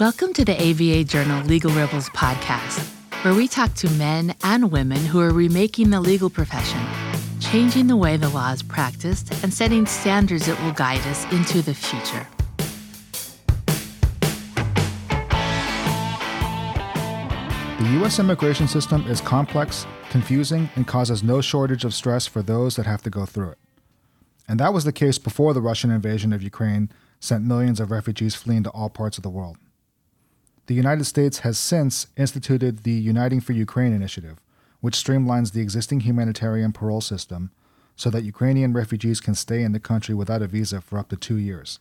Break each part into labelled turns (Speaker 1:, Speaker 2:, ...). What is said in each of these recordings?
Speaker 1: Welcome to the ABA Journal Legal Rebels podcast, where we talk to men and women who are remaking the legal profession, changing the way the law is practiced, and setting standards that will guide us into the future.
Speaker 2: The U.S. immigration system is complex, confusing, and causes no shortage of stress for those that have to go through it. And that was the case before the Russian invasion of Ukraine sent millions of refugees fleeing to all parts of the world. The United States has since instituted the Uniting for Ukraine initiative, which streamlines the existing humanitarian parole system so that Ukrainian refugees can stay in the country without a visa for up to two years.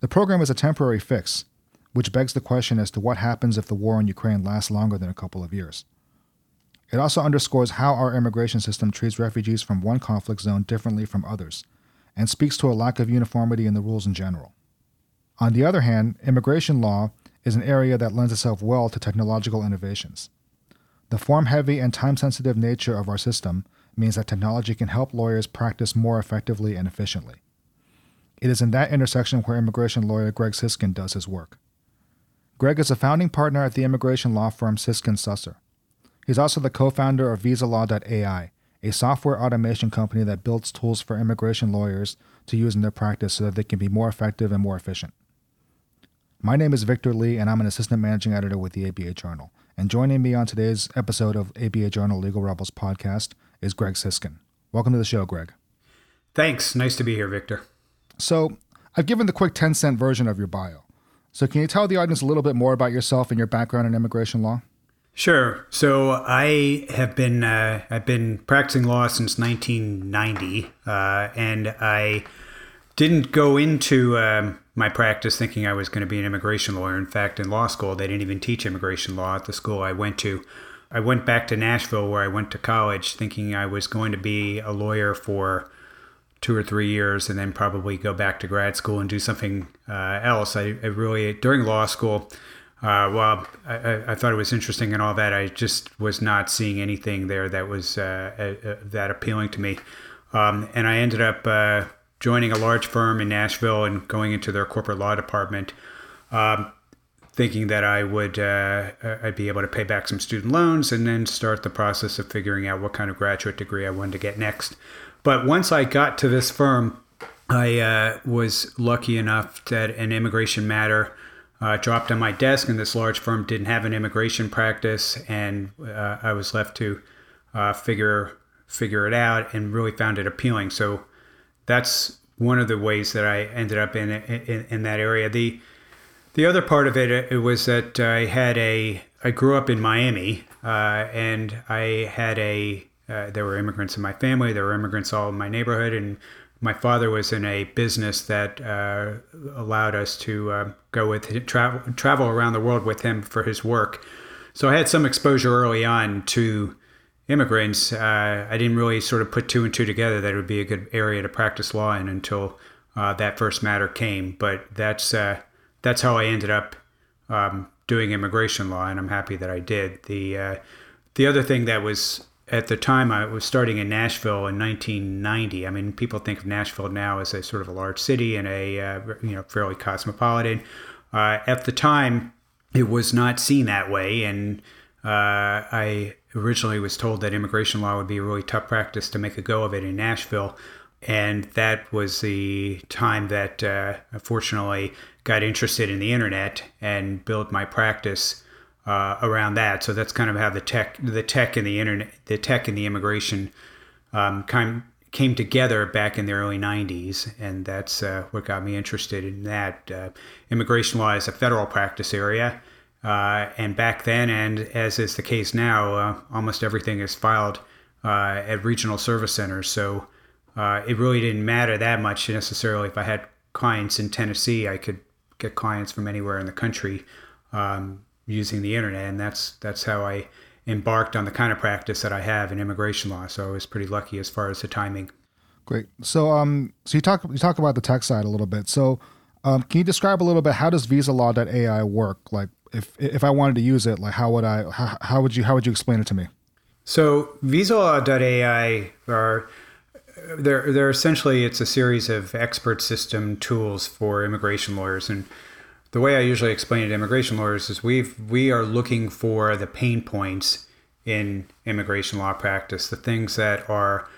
Speaker 2: The program is a temporary fix, which begs the question as to what happens if the war in Ukraine lasts longer than a couple of years. It also underscores how our immigration system treats refugees from one conflict zone differently from others, and speaks to a lack of uniformity in the rules in general. On the other hand, immigration law is an area that lends itself well to technological innovations. The form heavy and time sensitive nature of our system means that technology can help lawyers practice more effectively and efficiently. It is in that intersection where immigration lawyer Greg Siskind does his work. Greg is a founding partner at the immigration law firm Siskind Susser. He's also the co founder of VisaLaw.ai, a software automation company that builds tools for immigration lawyers to use in their practice so that they can be more effective and more efficient. My name is Victor Lee, and I'm an assistant managing editor with the ABA Journal. And joining me on today's episode of ABA Journal Legal Rebels podcast is Greg Siskind. Welcome to the show, Greg.
Speaker 3: Thanks. Nice to be here, Victor.
Speaker 2: So, I've given the quick 10 cent version of your bio. So, can you tell the audience a little bit more about yourself and your background in immigration law?
Speaker 3: Sure. So I have been uh, I've been practicing law since 1990, uh, and I didn't go into um, my practice thinking I was going to be an immigration lawyer. In fact, in law school, they didn't even teach immigration law at the school I went to. I went back to Nashville where I went to college thinking I was going to be a lawyer for two or three years and then probably go back to grad school and do something uh, else. I, I, really, during law school, uh, well, I, I, thought it was interesting and all that. I just was not seeing anything there that was uh, uh that appealing to me. Um, and I ended up uh, joining a large firm in Nashville and going into their corporate law department, um, thinking that I would uh, I'd be able to pay back some student loans and then start the process of figuring out what kind of graduate degree I wanted to get next. But once I got to this firm, I uh, was lucky enough that an immigration matter uh, dropped on my desk, and this large firm didn't have an immigration practice, and uh, I was left to uh, figure figure it out, and really found it appealing. So that's one of the ways that I ended up in in, in that area. The the other part of it, it was that I had a I grew up in Miami, uh, and I had a uh, there were immigrants in my family. There were immigrants all in my neighborhood, and my father was in a business that uh, allowed us to uh, go with travel travel around the world with him for his work. So I had some exposure early on to immigrants, uh, I didn't really sort of put two and two together that it would be a good area to practice law in until uh, that first matter came. But that's uh, that's how I ended up um, doing immigration law, and I'm happy that I did. The uh, the other thing that was at the time I was starting in Nashville in 1990. I mean, people think of Nashville now as a sort of a large city and a uh, you know fairly cosmopolitan. Uh, at the time, it was not seen that way, and I originally was told that immigration law would be a really tough practice to make a go of it in Nashville. And that was the time that, uh, fortunately, got interested in the internet and built my practice uh, around that. So that's kind of how the tech, the tech and the internet, the tech and the immigration um, kind came together back in the early 90s, and that's uh, what got me interested in that. Uh, immigration law is a federal practice area, uh, and back then, and as is the case now, uh, almost everything is filed uh, at regional service centers. So uh, it really didn't matter that much necessarily. If I had clients in Tennessee, I could get clients from anywhere in the country um, using the internet, and that's that's how I embarked on the kind of practice that I have in immigration law. So I was pretty lucky as far as the timing.
Speaker 2: Great. So um, so you talk you talk about the tech side a little bit. So um, can you describe a little bit how does visa VisaLaw.ai work? Like if if I wanted to use it, like how would I how, how would you how would you explain it to me?
Speaker 3: So VisaLaw.ai are they're they're essentially it's a series of expert system tools for immigration lawyers and the way I usually explain it to immigration lawyers is we've we are looking for the pain points in immigration law practice, the things that are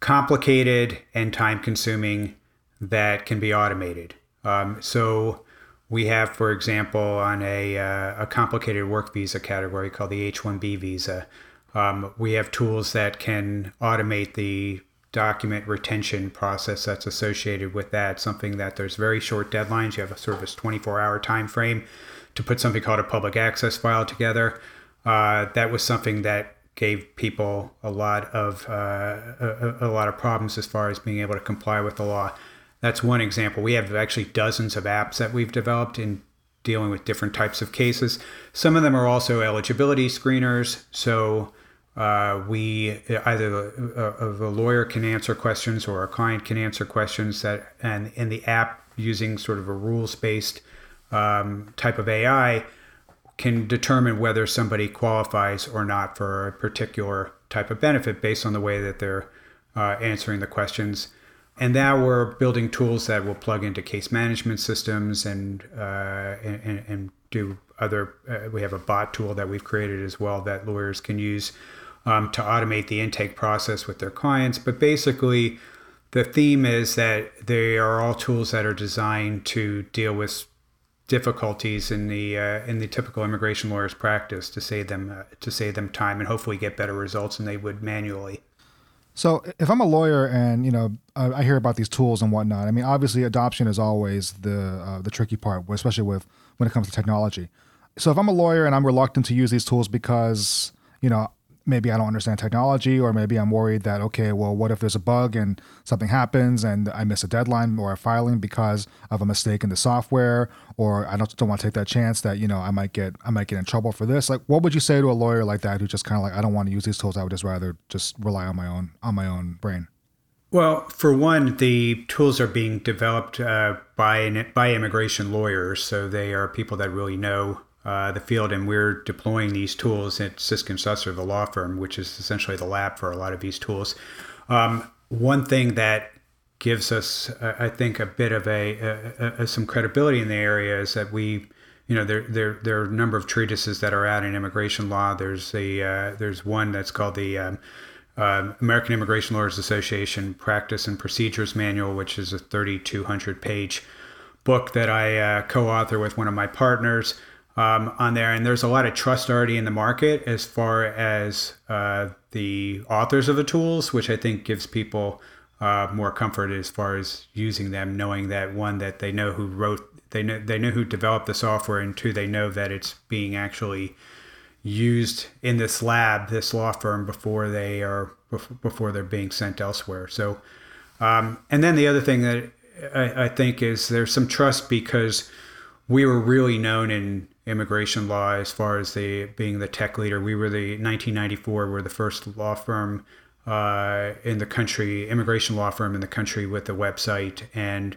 Speaker 3: complicated and time consuming that can be automated. Um, so we have, for example, on a, uh, a complicated work visa category called the H 1B visa, um, we have tools that can automate the document retention process that's associated with that. Something that there's very short deadlines. You have a sort of a 24 hour time frame to put something called a public access file together. Uh, that was something that gave people a lot of uh, a, a, lot of problems as far as being able to comply with the law. That's one example. We have actually dozens of apps that we've developed in dealing with different types of cases. Some of them are also eligibility screeners. So uh, we either a, a, lawyer can answer questions or a client can answer questions that, and in the app using sort of a rules based um, type of AI can determine whether somebody qualifies or not for a particular type of benefit based on the way that they're uh, answering the questions. And now we're building tools that will plug into case management systems and uh, and, and, do other. Uh, we have a bot tool that we've created as well that lawyers can use um, to automate the intake process with their clients. But basically, the theme is that they are all tools that are designed to deal with difficulties in the uh, in the typical immigration lawyer's practice to save them uh, to save them time and hopefully get better results than they would manually.
Speaker 2: So if I'm a lawyer and you know I, hear about these tools and whatnot, I mean obviously adoption is always the uh, the tricky part, especially with when it comes to technology. So if I'm a lawyer and I'm reluctant to use these tools because you know maybe I don't understand technology, or maybe I'm worried that, okay, well, what if there's a bug and something happens and I miss a deadline or a filing because of a mistake in the software, or I don't, don't want to take that chance that, you know, I might get, I might get in trouble for this. Like, what would you say to a lawyer like that who just kind of like, I don't want to use these tools. I would just rather just rely on my own, on my own brain.
Speaker 3: Well, for one, the tools are being developed uh, by by immigration lawyers, so they are people that really know uh, the field, and we're deploying these tools at Siskind Susser, the law firm, which is essentially the lab for a lot of these tools. Um, one thing that gives us, uh, I think, a bit of a, a, a, some credibility in the area is that we, you know, there there there are a number of treatises that are out in immigration law. There's a uh, there's one that's called the um, uh, American Immigration Lawyers Association Practice and Procedures Manual, which is a 3,200 page book that I uh, co-author with one of my partners um, on there, and there's a lot of trust already in the market as far as uh, the authors of the tools, which I think gives people uh, more comfort as far as using them, knowing that one that they know who wrote, they know they know who developed the software, and two they know that it's being actually used in this lab, this law firm before they are before they're being sent elsewhere. So, um, and then the other thing that I, I think is there's some trust because we were really known in immigration law as far as the being the tech leader. We were the 1994 we're the first law firm uh, in the country, immigration law firm in the country with a website, and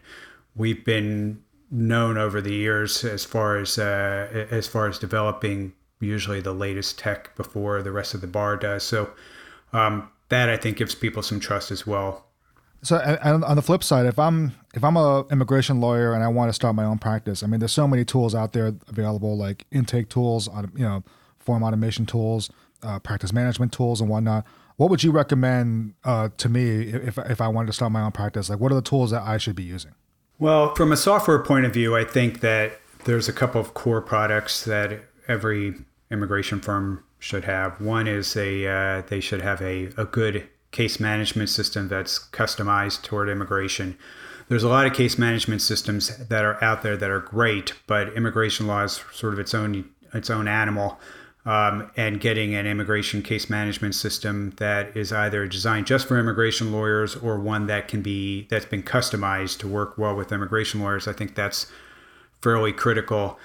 Speaker 3: we've been known over the years as far as uh, as far as developing usually the latest tech before the rest of the bar does. So um, that I think gives people some trust as well.
Speaker 2: So, and on the flip side, if I'm if I'm a immigration lawyer and I want to start my own practice, I mean, there's so many tools out there available, like intake tools, you know, form automation tools, uh, practice management tools, and whatnot. What would you recommend uh, to me if if I wanted to start my own practice? Like, what are the tools that I should be using?
Speaker 3: Well, from a software point of view, I think that there's a couple of core products that every immigration firm should have. One is a uh, they should have a, a good case management system that's customized toward immigration. There's a lot of case management systems that are out there that are great, but immigration law is sort of its own its own animal. Um, and getting an immigration case management system that is either designed just for immigration lawyers or one that can be that's been customized to work well with immigration lawyers, I think that's fairly critical.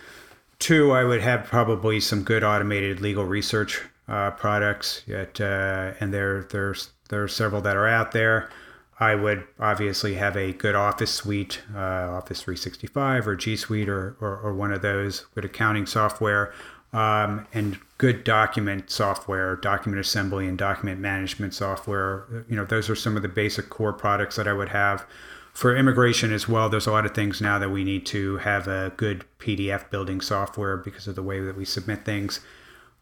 Speaker 3: Two, I would have probably some good automated legal research uh, products, yet, uh, and there there's there are several that are out there. I would obviously have a good Office suite, uh, Office 365 or G Suite or, or, or, one of those, good accounting software, um, and good document software, document assembly and document management software. You know, those are some of the basic core products that I would have. for immigration as well, there's a lot of things now that we need to have a good PDF building software because of the way that we submit things.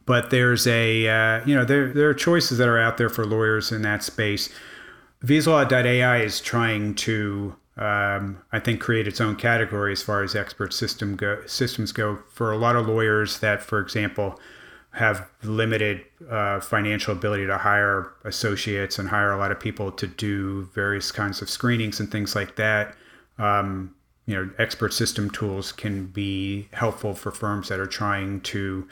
Speaker 3: But there's a, uh, you know, there, there are choices that are out there for lawyers in that space. Visalaw.ai is trying to, um, I think, create its own category as far as expert system go, systems go for a lot of lawyers that, for example, have limited uh, financial ability to hire associates and hire a lot of people to do various kinds of screenings and things like that. Um, you know, expert system tools can be helpful for firms that are trying to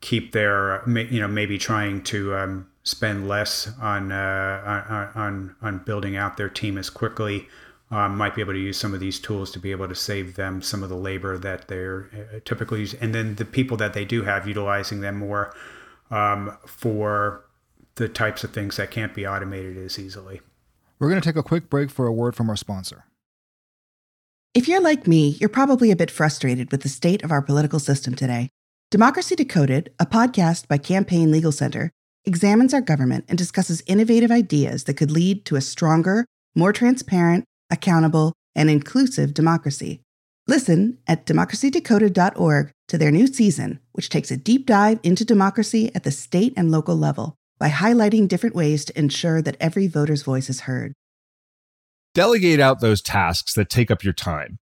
Speaker 3: keep their, you know, maybe trying to um, spend less on, uh, on on building out their team as quickly um, might be able to use some of these tools to be able to save them some of the labor that they're uh, typically using. And then the people that they do have, utilizing them more um, for the types of things that can't be automated as easily.
Speaker 2: We're going to take a quick break for a word from our sponsor.
Speaker 4: If you're like me, you're probably a bit frustrated with the state of our political system today. Democracy Decoded, a podcast by Campaign Legal Center, examines our government and discusses innovative ideas that could lead to a stronger, more transparent, accountable, and inclusive democracy. Listen at democracydecoded.org to their new season, which takes a deep dive into democracy at the state and local level by highlighting different ways to ensure that every voter's voice is heard.
Speaker 5: Delegate out those tasks that take up your time.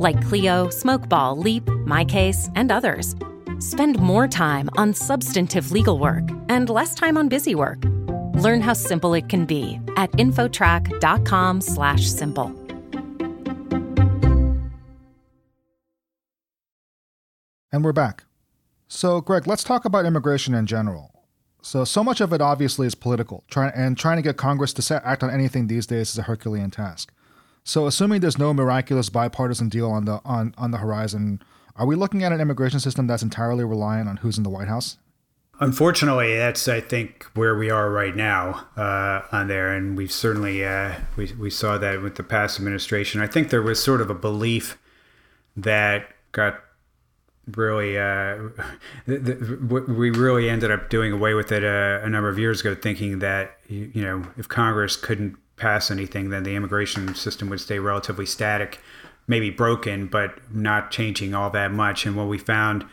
Speaker 6: like Clio, Smokeball, Leap, MyCase, and others. Spend more time on substantive legal work and less time on busy work. Learn how simple it can be at infotrack.com/simple.
Speaker 2: And we're back. So, Greg, let's talk about immigration in general. So, so much of it obviously is political, trying and trying to get Congress to set, act on anything these days is a Herculean task. So, assuming there's no miraculous bipartisan deal on the on, on the horizon, are we looking at an immigration system that's entirely reliant on who's in the White House?
Speaker 3: Unfortunately, that's I think where we are right now uh, on there, and we've certainly uh, we we saw that with the past administration. I think there was sort of a belief that got really uh, we really ended up doing away with it a, a, number of years ago thinking that you know if congress couldn't pass anything then the immigration system would stay relatively static maybe broken but not changing all that much and what we found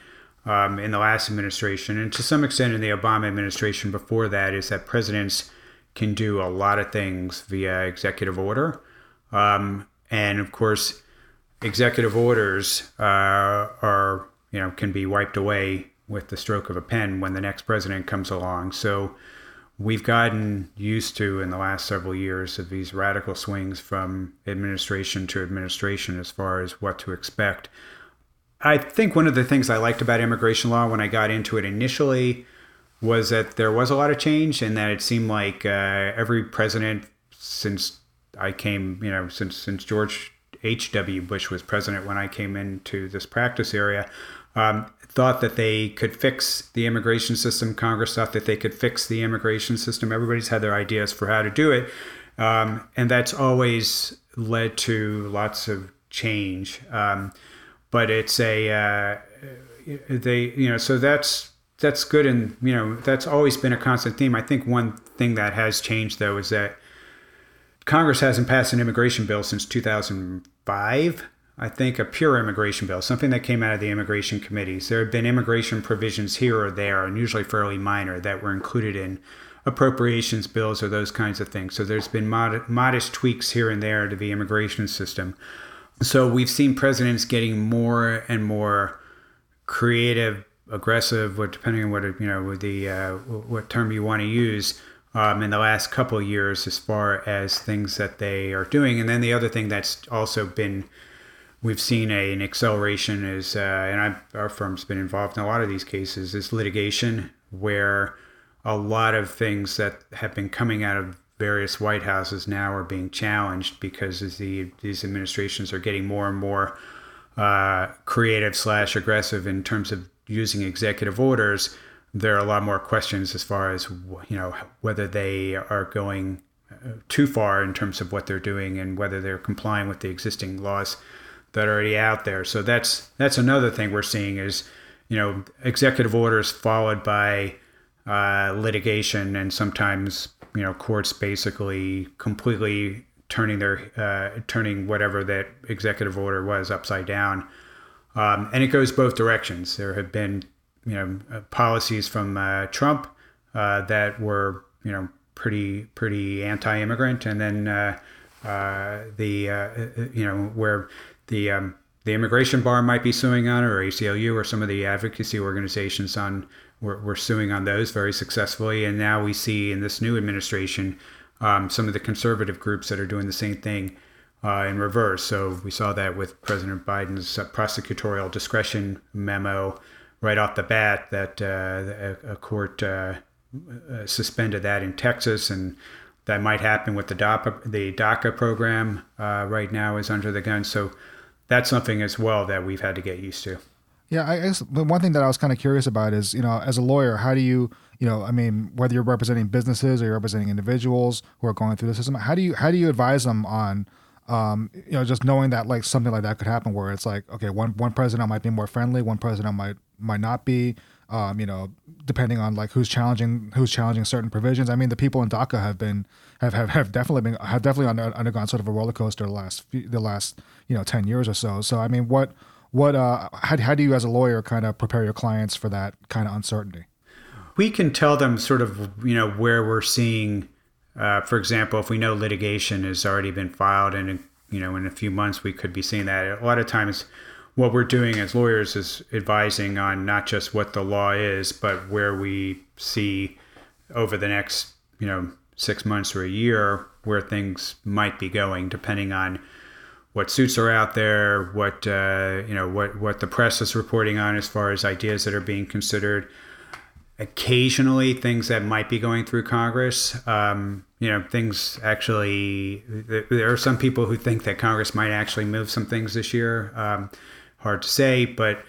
Speaker 3: um, in the last administration and to some extent in the obama administration before that is that presidents can do a lot of things via executive order um, and of course executive orders uh, are you know, can be wiped away with the stroke of a pen when the next president comes along. So we've gotten used to in the last several years of these radical swings from administration to administration as far as what to expect. I think one of the things I liked about immigration law when I got into it initially was that there was a lot of change and that it seemed like uh, every president since I came, you know, since since George H.W. Bush was president when I came into this practice area, um, thought that they could fix the immigration system. Congress thought that they could fix the immigration system. Everybody's had their ideas for how to do it. Um, and that's always led to lots of change. Um, but it's a, uh, they, you know, so that's, that's good. And, you know, that's always been a constant theme. I think one thing that has changed, though, is that Congress hasn't passed an immigration bill since 2005. I think, a pure immigration bill, something that came out of the immigration committees. There have been immigration provisions here or there, and usually fairly minor, that were included in appropriations bills or those kinds of things. So there's been mod- modest tweaks here and there to the immigration system. So we've seen presidents getting more and more creative, aggressive, or depending on what you know, the uh, what term you want to use. Um, in the last couple years, as far as things that they are doing, and then the other thing that's also been we've seen a, an acceleration is, uh, and I, our firm's been involved in a lot of these cases, is litigation, where a lot of things that have been coming out of various White Houses now are being challenged because as the these administrations are getting more and more uh, creative slash aggressive in terms of using executive orders, there are a lot more questions as far as you know whether they are going uh, too far in terms of what they're doing and whether they're complying with the existing laws that are already out there. So that's that's another thing we're seeing is you know executive orders followed by uh, litigation and sometimes you know courts basically completely turning their uh, turning whatever that executive order was upside down, um, and it goes both directions. There have been you know uh, policies from uh, Trump uh, that were you know pretty pretty anti-immigrant, and then uh, uh, the you know where the um, the immigration bar might be suing on, or ACLU, or some of the advocacy organizations on we're, we're suing on those very successfully. And now we see in this new administration um, some of the conservative groups that are doing the same thing uh, in reverse. So we saw that with President Biden's uh, prosecutorial discretion memo right off the bat that uh, a, a, court uh, suspended that in Texas and that might happen with the DAPA, the DACA program uh, right now is under the gun. So that's something as well that we've had to get used to.
Speaker 2: Yeah, I guess the one thing that I was kind of curious about is, you know, as a lawyer, how do you, you know, I mean, whether you're representing businesses or you're representing individuals who are going through the system, how do you how do you advise them on, um, you know, just knowing that like something like that could happen, where it's like, okay, one one president might be more friendly, one president might might not be, um, you know, depending on like who's challenging who's challenging certain provisions. I mean, the people in DACA have been have have, have definitely been have definitely under, undergone sort of a roller coaster the last the last you know ten years or so. So I mean, what what uh, how, how do you as a lawyer kind of prepare your clients for that kind of uncertainty?
Speaker 3: We can tell them sort of you know where we're seeing. Uh, for example, if we know litigation has already been filed, and you know in a few months we could be seeing that. A lot of times, what we're doing as lawyers is advising on not just what the law is, but where we see over the next you know six months or a year where things might be going, depending on what suits are out there, what uh, you know, what what the press is reporting on as far as ideas that are being considered. Occasionally, things that might be going through Congress. Um, you know, things actually. There are some people who think that Congress might actually move some things this year. Um, hard to say, but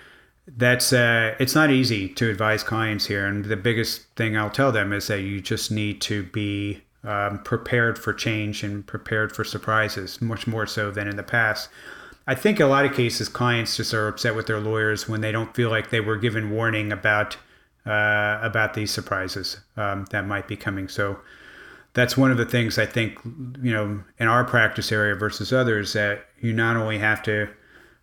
Speaker 3: that's uh, it's not easy to advise clients here. And the biggest thing I'll tell them is that you just need to be um, prepared for change and prepared for surprises, much more so than in the past. I think a lot of cases, clients just are upset with their lawyers when they don't feel like they were given warning about uh, about these surprises um, that might be coming. So that's one of the things I think you know in our practice area versus others that you not only have to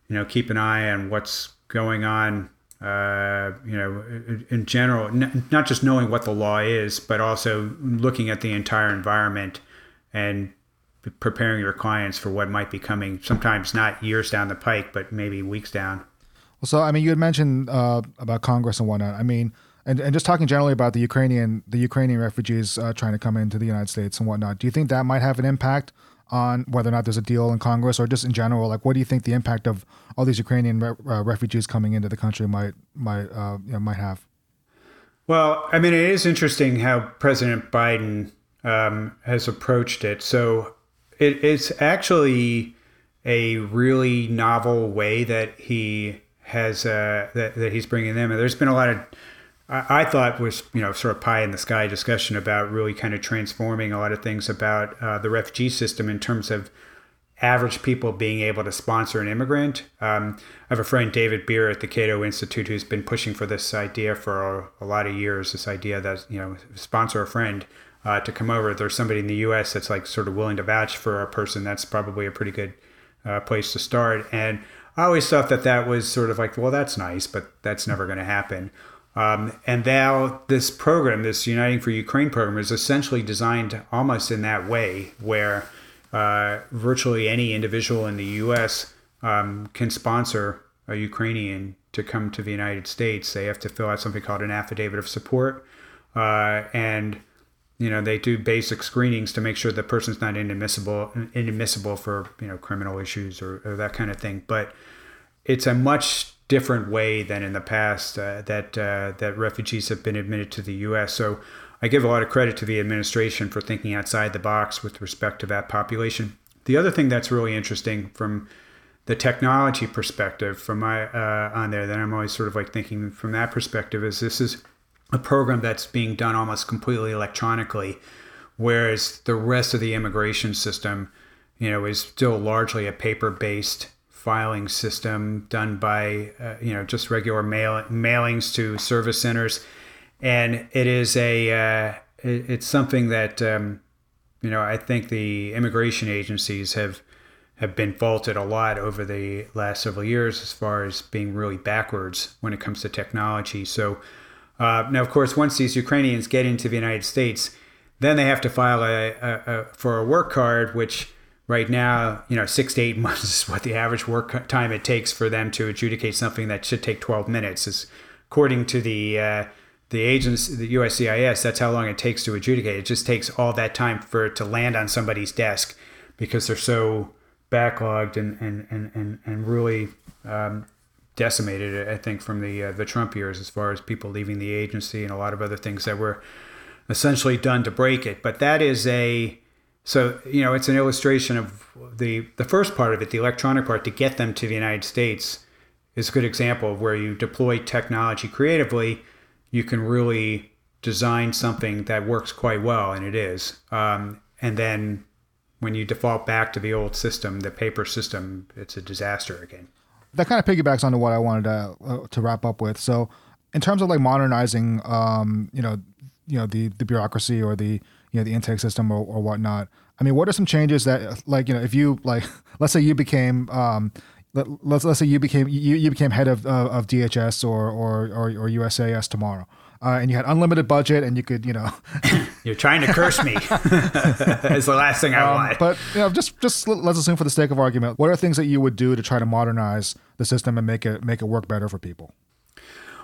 Speaker 3: you know keep an eye on what's going on uh, you know, in general, n- not just knowing what the law is, but also looking at the entire environment and preparing your clients for what might be coming. Sometimes not years down the pike, but maybe weeks down.
Speaker 2: Well, so I mean, you had mentioned uh, about Congress and whatnot. I mean, and, and just talking generally about the Ukrainian the Ukrainian refugees uh, trying to come into the United States and whatnot. Do you think that might have an impact on whether or not there's a deal in Congress or just in general? Like, what do you think the impact of all these Ukrainian re- uh, refugees coming into the country might might uh, you know, might have?
Speaker 3: Well, I mean, it is interesting how President Biden um, has approached it. So it, it's actually a really novel way that he has uh, that, that he's bringing them. And there's been a lot of I, I thought was you know sort of pie in the sky discussion about really kind of transforming a lot of things about uh, the refugee system in terms of average people being able to sponsor an immigrant. Um, I have a friend, David Bier, at the Cato Institute, who's been pushing for this idea for a, a lot of years. This idea that you know sponsor a friend uh, to come over. If There's somebody in the U.S. that's like sort of willing to vouch for a person. That's probably a pretty good uh, place to start. And I always thought that that was sort of like, well, that's nice, but that's never going to happen. Um, and now this program, this Uniting for Ukraine program, is essentially designed almost in that way, where uh, virtually any individual in the U.S. um, can sponsor a Ukrainian to come to the United States, they have to fill out something called an affidavit of support, uh, and you know they do basic screenings to make sure the person's not inadmissible inadmissible for you know criminal issues or, or that kind of thing. But it's a much different way than in the past uh, that uh, that refugees have been admitted to the U.S. So I give a lot of credit to the administration for thinking outside the box with respect to that population. The other thing that's really interesting from the technology perspective from my uh, on there that I'm always sort of like thinking from that perspective is this is a program that's being done almost completely electronically, whereas the rest of the immigration system, you know, is still largely a paper-based filing system done by uh, you know just regular mail mailings to service centers, and it is a uh, it, it's something that um, you know I think the immigration agencies have have been faulted a lot over the last several years as far as being really backwards when it comes to technology. So uh, now, of course, once these Ukrainians get into the United States, then they have to file a, a, a, for a work card, which right now, you know, six to eight months is what the average work time it takes for them to adjudicate something that should take 12 minutes. Is according to the uh, the agents, the USCIS, that's how long it takes to adjudicate. It just takes all that time for it to land on somebody's desk because they're so backlogged and and and and, and really um, decimated. I think from the uh, the Trump years, as far as people leaving the agency and a lot of other things that were essentially done to break it. But that is a so you know it's an illustration of the the first part of it, the electronic part, to get them to the United States is a good example of where you deploy technology creatively. You can really design something that works quite well, and it is. Um, and then when you default back to the old system, the paper system, it's a disaster again.
Speaker 2: That kind of piggybacks onto what I wanted to uh, to wrap up with. So, in terms of like modernizing, um, you know, you know the the bureaucracy or the you know the intake system or, or whatnot. I mean, what are some changes that like you know if you like let's say you became um, let, let's let's say you became you, you became head of uh, of DHS or or or, or USAS tomorrow uh, and you had unlimited budget, and you could, you know,
Speaker 3: you're trying to curse me. it's the last thing I um, want.
Speaker 2: But you know, just just let's assume for the sake of argument, what are things that you would do to try to modernize the system and make it make it work better for people?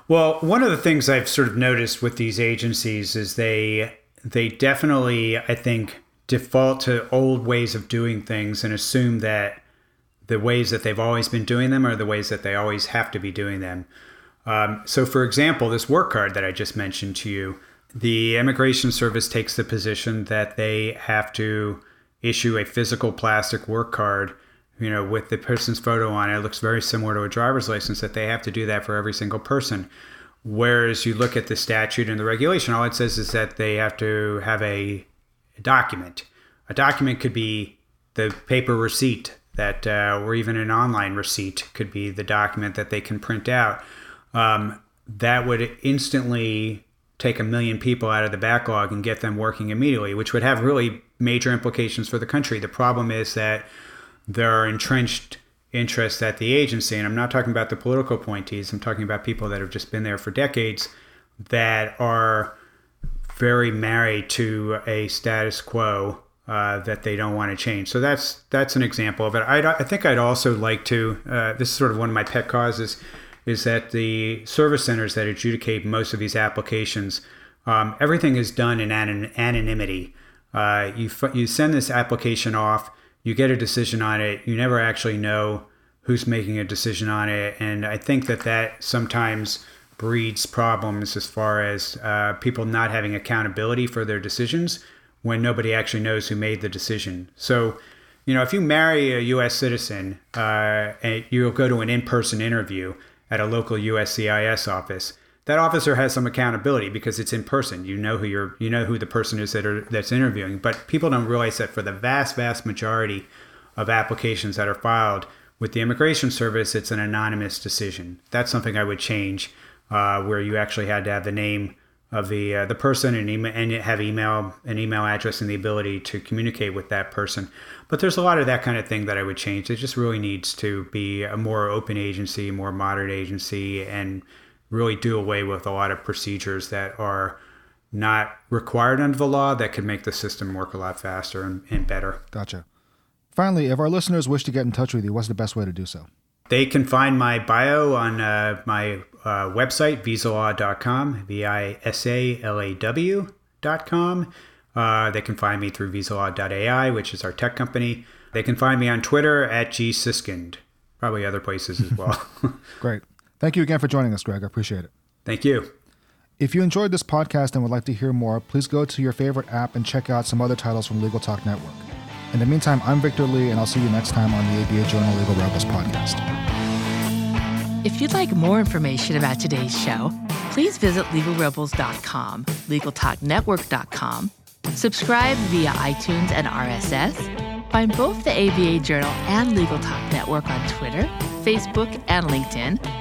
Speaker 3: Well, one of the things I've sort of noticed with these agencies is they they definitely, I think, default to old ways of doing things and assume that the ways that they've always been doing them are the ways that they always have to be doing them. Um, so, for example, this work card that I just mentioned to you, the Immigration Service takes the position that they have to issue a physical plastic work card, you know, with the person's photo on it. It looks very similar to a driver's license, that they have to do that for every single person. Whereas you look at the statute and the regulation, all it says is that they have to have a, document. A document could be the paper receipt that, uh, or even an online receipt could be the document that they can print out um, that would instantly take a million people out of the backlog and get them working immediately, which would have really major implications for the country. The problem is that there are entrenched interests at the agency, and I'm not talking about the political appointees, I'm talking about people that have just been there for decades that are very married to a status quo uh, that they don't want to change. So that's that's an example of it. I'd, I think I'd also like to. Uh, this is sort of one of my pet causes is that the service centers that adjudicate most of these applications, um, everything is done in an- anonymity. Uh, you, f- you send this application off, you get a decision on it, you never actually know who's making a decision on it. And I think that that sometimes breeds problems as far as uh, people not having accountability for their decisions when nobody actually knows who made the decision. So, you know, if you marry a U.S. citizen uh, you'll go to an in person interview, at a local USCIS office, that officer has some accountability because it's in person. You know who you're, you know who the person is that are, that's interviewing. But people don't realize that for the vast, vast majority of applications that are filed with the Immigration Service, it's an anonymous decision. That's something I would change, uh, where you actually had to have the name of the uh, the person and email and have email an email address and the ability to communicate with that person. But there's a lot of that kind of thing that I would change. It just really needs to be a more open agency, more modern agency, and really do away with a lot of procedures that are not required under the law that could make the system work a lot faster and, and better.
Speaker 2: Gotcha. Finally, if our listeners wish to get in touch with you, what's the best way to do so?
Speaker 3: They can find my bio on uh, my uh, website, visalaw.com, V I S A L A W.com. Uh, they can find me through visalaw.ai, which is our tech company. They can find me on Twitter at gsiskind, probably other places as well.
Speaker 2: Great. Thank you again for joining us, Greg. I appreciate it.
Speaker 3: Thank you.
Speaker 2: If you enjoyed this podcast and would like to hear more, please go to your favorite app and check out some other titles from Legal Talk Network. In the meantime, I'm Victor Lee, and I'll see you next time on the ABA Journal Legal Rebels podcast.
Speaker 1: If you'd like more information about today's show, please visit legalrebels.com, legaltalknetwork.com, subscribe via iTunes and RSS, find both the ABA Journal and Legal Talk Network on Twitter, Facebook, and LinkedIn,